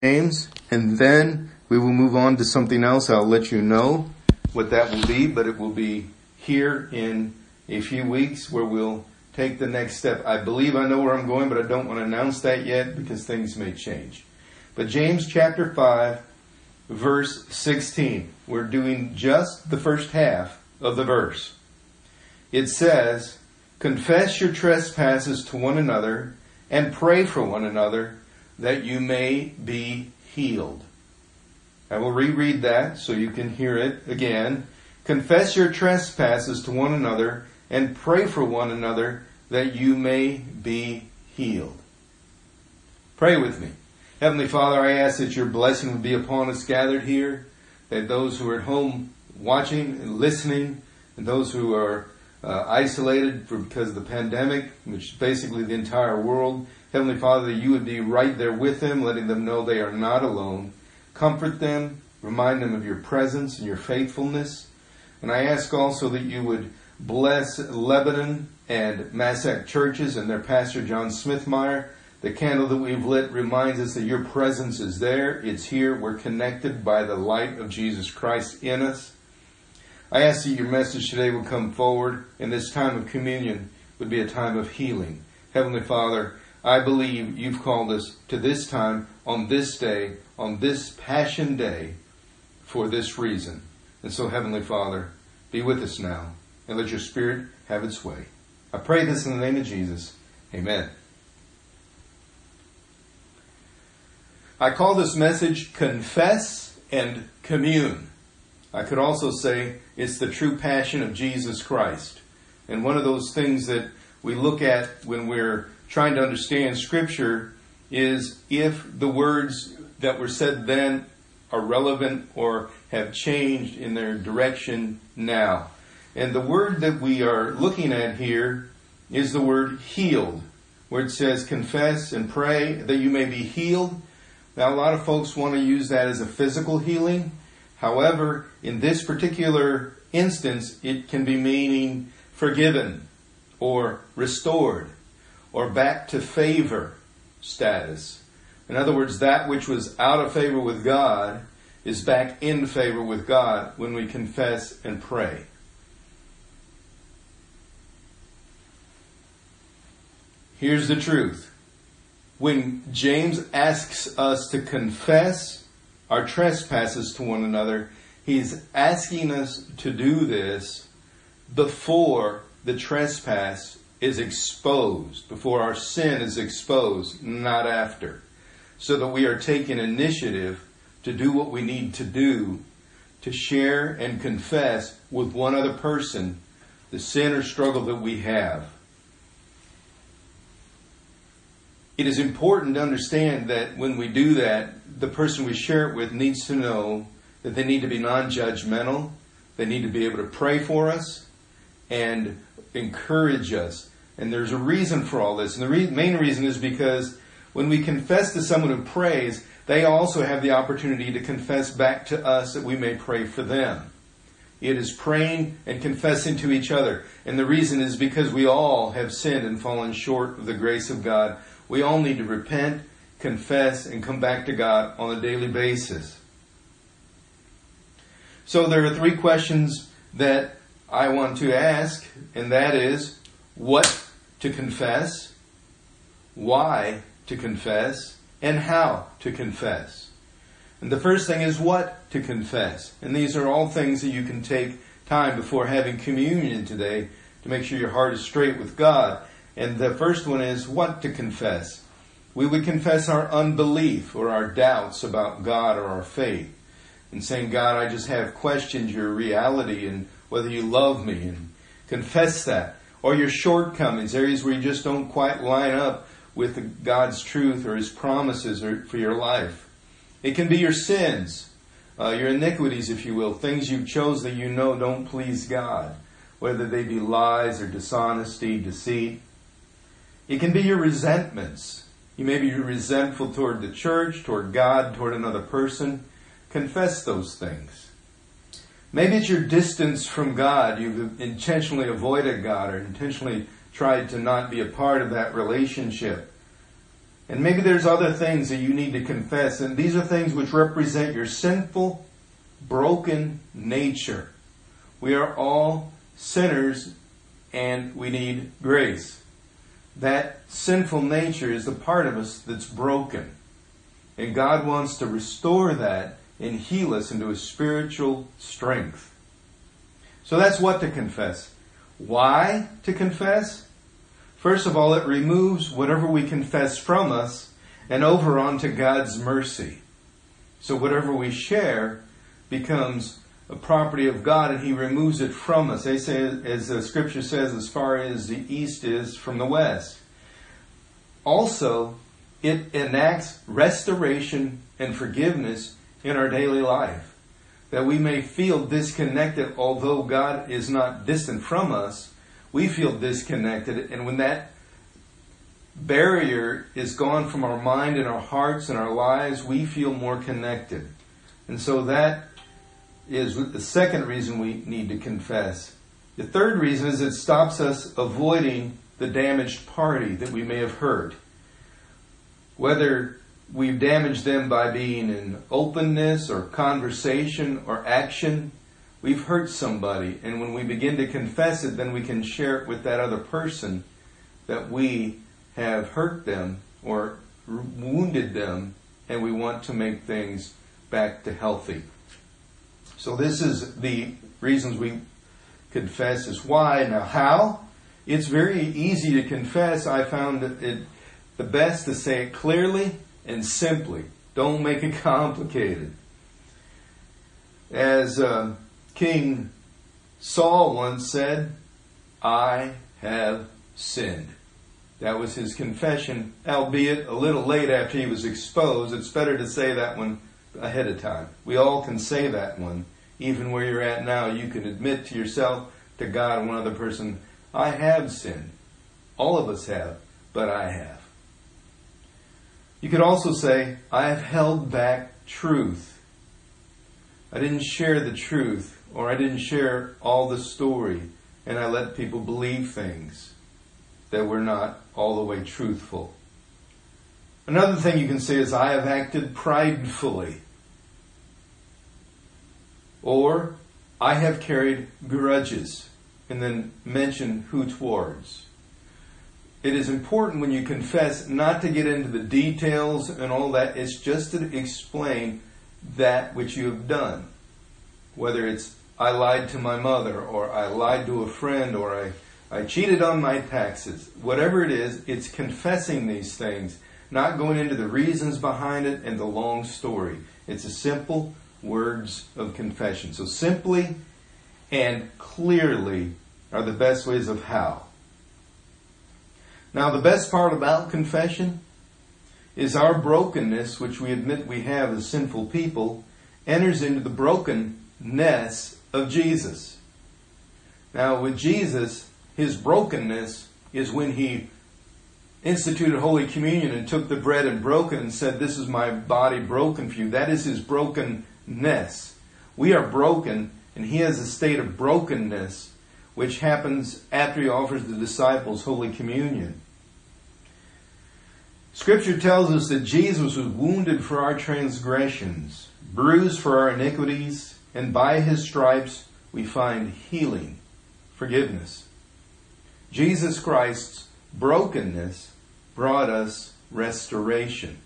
James, and then we will move on to something else. I'll let you know what that will be, but it will be here in a few weeks where we'll take the next step. I believe I know where I'm going, but I don't want to announce that yet because things may change. But James chapter 5, verse 16. We're doing just the first half of the verse. It says, Confess your trespasses to one another and pray for one another that you may be healed. I will reread that so you can hear it again. Confess your trespasses to one another and pray for one another that you may be healed. Pray with me. Heavenly Father, I ask that your blessing would be upon us gathered here, that those who are at home watching and listening, and those who are uh, isolated for, because of the pandemic, which is basically the entire world, Heavenly Father, you would be right there with them, letting them know they are not alone. Comfort them, remind them of your presence and your faithfulness. And I ask also that you would bless Lebanon and Massac churches and their pastor John Smithmeyer. The candle that we've lit reminds us that your presence is there. It's here. We're connected by the light of Jesus Christ in us. I ask that your message today will come forward and this time of communion would be a time of healing. Heavenly Father, I believe you've called us to this time, on this day, on this Passion Day, for this reason. And so, Heavenly Father, be with us now, and let your Spirit have its way. I pray this in the name of Jesus. Amen. I call this message Confess and Commune. I could also say it's the true passion of Jesus Christ. And one of those things that we look at when we're trying to understand Scripture is if the words that were said then are relevant or have changed in their direction now. And the word that we are looking at here is the word healed, where it says confess and pray that you may be healed. Now, a lot of folks want to use that as a physical healing. However, in this particular instance, it can be meaning forgiven or restored or back to favor status. In other words, that which was out of favor with God is back in favor with God when we confess and pray. Here's the truth. When James asks us to confess our trespasses to one another, he's asking us to do this before the trespass is exposed, before our sin is exposed, not after. So that we are taking initiative to do what we need to do to share and confess with one other person the sin or struggle that we have. It is important to understand that when we do that, the person we share it with needs to know that they need to be non judgmental, they need to be able to pray for us, and encourage us. And there's a reason for all this. And the re- main reason is because when we confess to someone who prays, they also have the opportunity to confess back to us that we may pray for them. It is praying and confessing to each other. And the reason is because we all have sinned and fallen short of the grace of God. We all need to repent, confess, and come back to God on a daily basis. So there are three questions that I want to ask, and that is what to confess, why to confess, and how to confess. And the first thing is what to confess. And these are all things that you can take time before having communion today to make sure your heart is straight with God. And the first one is what to confess. We would confess our unbelief or our doubts about God or our faith. And saying, God, I just have questioned your reality and whether you love me and confess that. Or your shortcomings, areas where you just don't quite line up with God's truth or His promises for your life. It can be your sins, uh, your iniquities, if you will, things you've chose that you know don't please God, whether they be lies or dishonesty, deceit. It can be your resentments. You may be resentful toward the church, toward God, toward another person. Confess those things. Maybe it's your distance from God. You've intentionally avoided God or intentionally tried to not be a part of that relationship. And maybe there's other things that you need to confess, and these are things which represent your sinful, broken nature. We are all sinners and we need grace. That sinful nature is the part of us that's broken. And God wants to restore that and heal us into a spiritual strength. So that's what to confess. Why to confess? First of all, it removes whatever we confess from us and over onto God's mercy. So whatever we share becomes a property of God and He removes it from us. They say, as the scripture says, as far as the east is from the west. Also, it enacts restoration and forgiveness in our daily life. That we may feel disconnected, although God is not distant from us, we feel disconnected. And when that barrier is gone from our mind and our hearts and our lives, we feel more connected. And so that is the second reason we need to confess. The third reason is it stops us avoiding the damaged party that we may have hurt. Whether we've damaged them by being in openness or conversation or action, we've hurt somebody. And when we begin to confess it, then we can share it with that other person that we have hurt them or wounded them and we want to make things back to healthy. So this is the reasons we confess is why. Now how? It's very easy to confess. I found that it the best to say it clearly and simply. Don't make it complicated. As uh, King Saul once said, I have sinned. That was his confession, albeit a little late after he was exposed. It's better to say that one ahead of time. We all can say that one. Even where you're at now, you can admit to yourself, to God, one other person, I have sinned. All of us have, but I have. You could also say, I have held back truth. I didn't share the truth, or I didn't share all the story, and I let people believe things that were not all the way truthful. Another thing you can say is, I have acted pridefully. Or, I have carried grudges, and then mention who towards. It is important when you confess not to get into the details and all that. It's just to explain that which you have done. Whether it's, I lied to my mother, or I lied to a friend, or I, I cheated on my taxes. Whatever it is, it's confessing these things, not going into the reasons behind it and the long story. It's a simple words of confession. So simply and clearly are the best ways of how. Now the best part about confession is our brokenness, which we admit we have as sinful people, enters into the brokenness of Jesus. Now with Jesus, his brokenness is when he instituted Holy Communion and took the bread and broke it and said, This is my body broken for you. That is his brokenness. We are broken, and he has a state of brokenness which happens after he offers the disciples Holy Communion. Scripture tells us that Jesus was wounded for our transgressions, bruised for our iniquities, and by his stripes we find healing, forgiveness. Jesus Christ's brokenness brought us restoration.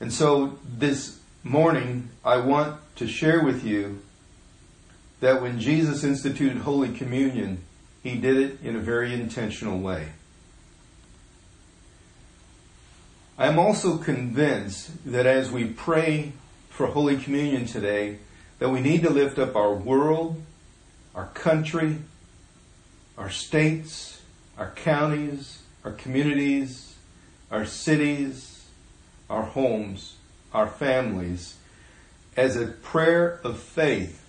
And so this morning, I want to share with you that when Jesus instituted Holy Communion, he did it in a very intentional way. I am also convinced that as we pray for Holy Communion today, that we need to lift up our world, our country, our states, our counties, our communities, our cities, our homes, our families, as a prayer of faith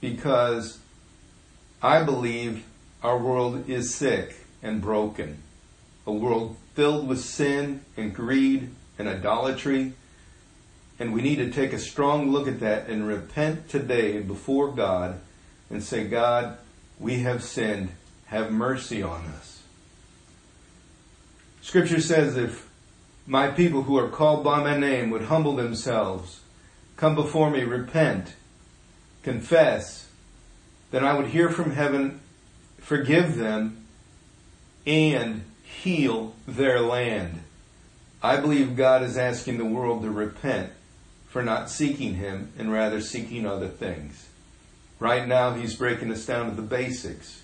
because I believe our world is sick and broken. A world filled with sin and greed and idolatry. And we need to take a strong look at that and repent today before God and say, God, we have sinned. Have mercy on us. Scripture says if my people who are called by my name would humble themselves, come before me, repent, confess, then I would hear from heaven, forgive them, and heal their land. I believe God is asking the world to repent for not seeking Him and rather seeking other things. Right now, He's breaking us down to the basics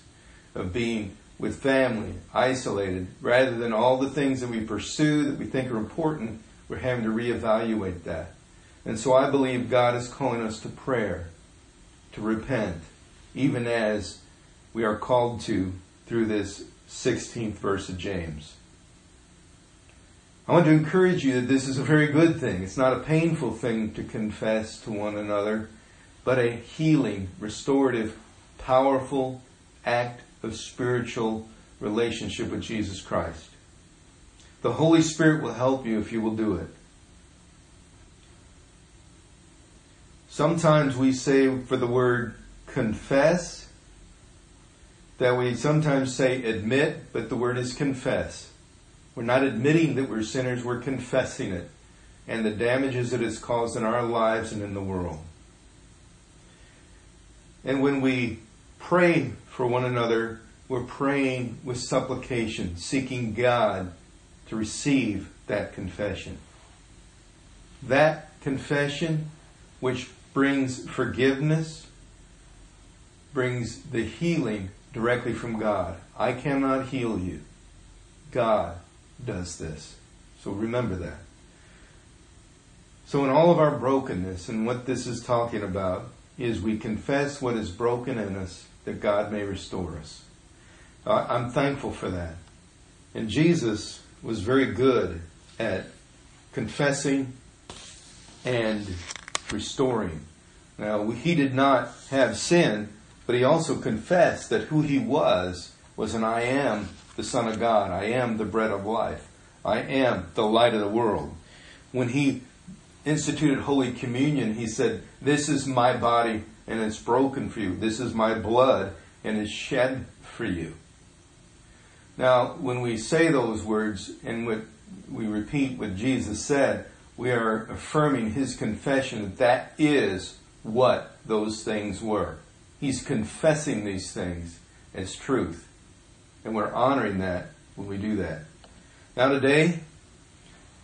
of being with family, isolated, rather than all the things that we pursue that we think are important, we're having to reevaluate that. And so I believe God is calling us to prayer, to repent, even as we are called to through this 16th verse of James. I want to encourage you that this is a very good thing. It's not a painful thing to confess to one another, but a healing, restorative, powerful act of spiritual relationship with Jesus Christ. The Holy Spirit will help you if you will do it. Sometimes we say for the word confess that we sometimes say admit, but the word is confess. We're not admitting that we're sinners, we're confessing it and the damages it has caused in our lives and in the world. And when we pray for one another, we're praying with supplication, seeking God to receive that confession. That confession, which brings forgiveness, brings the healing directly from God. I cannot heal you. God does this. So remember that. So in all of our brokenness, and what this is talking about, is we confess what is broken in us that God may restore us. I'm thankful for that. And Jesus was very good at confessing and restoring. Now, he did not have sin, but he also confessed that who he was was an I am the Son of God. I am the bread of life. I am the light of the world. When he instituted Holy Communion, he said, This is my body and it's broken for you. This is my blood and it's shed for you. Now, when we say those words and what we repeat what Jesus said, we are affirming his confession that that is what those things were. He's confessing these things as truth. And we're honoring that when we do that. Now today,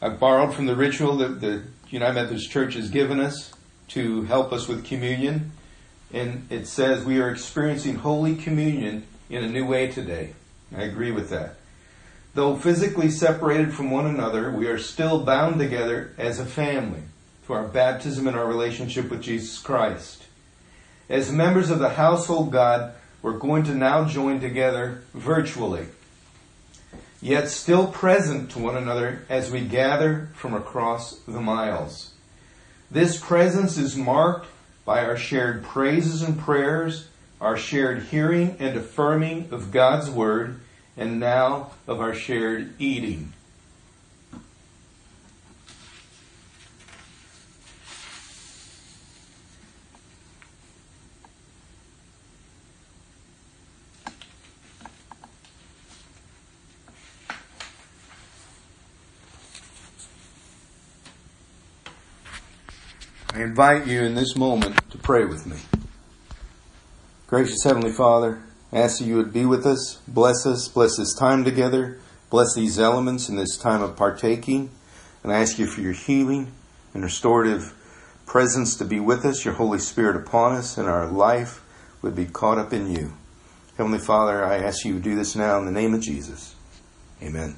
I've borrowed from the ritual that the United Methodist Church has given us to help us with communion. And it says we are experiencing Holy Communion in a new way today. I agree with that. Though physically separated from one another, we are still bound together as a family through our baptism and our relationship with Jesus Christ. As members of the household God, we're going to now join together virtually, yet still present to one another as we gather from across the miles. This presence is marked by our shared praises and prayers, our shared hearing and affirming of God's Word, and now of our shared eating. I invite you in this moment to pray with me. Gracious Heavenly Father, I ask that you would be with us, bless us, bless this time together, bless these elements in this time of partaking, and I ask you for your healing and restorative presence to be with us, your Holy Spirit upon us, and our life would be caught up in you. Heavenly Father, I ask you to do this now in the name of Jesus. Amen.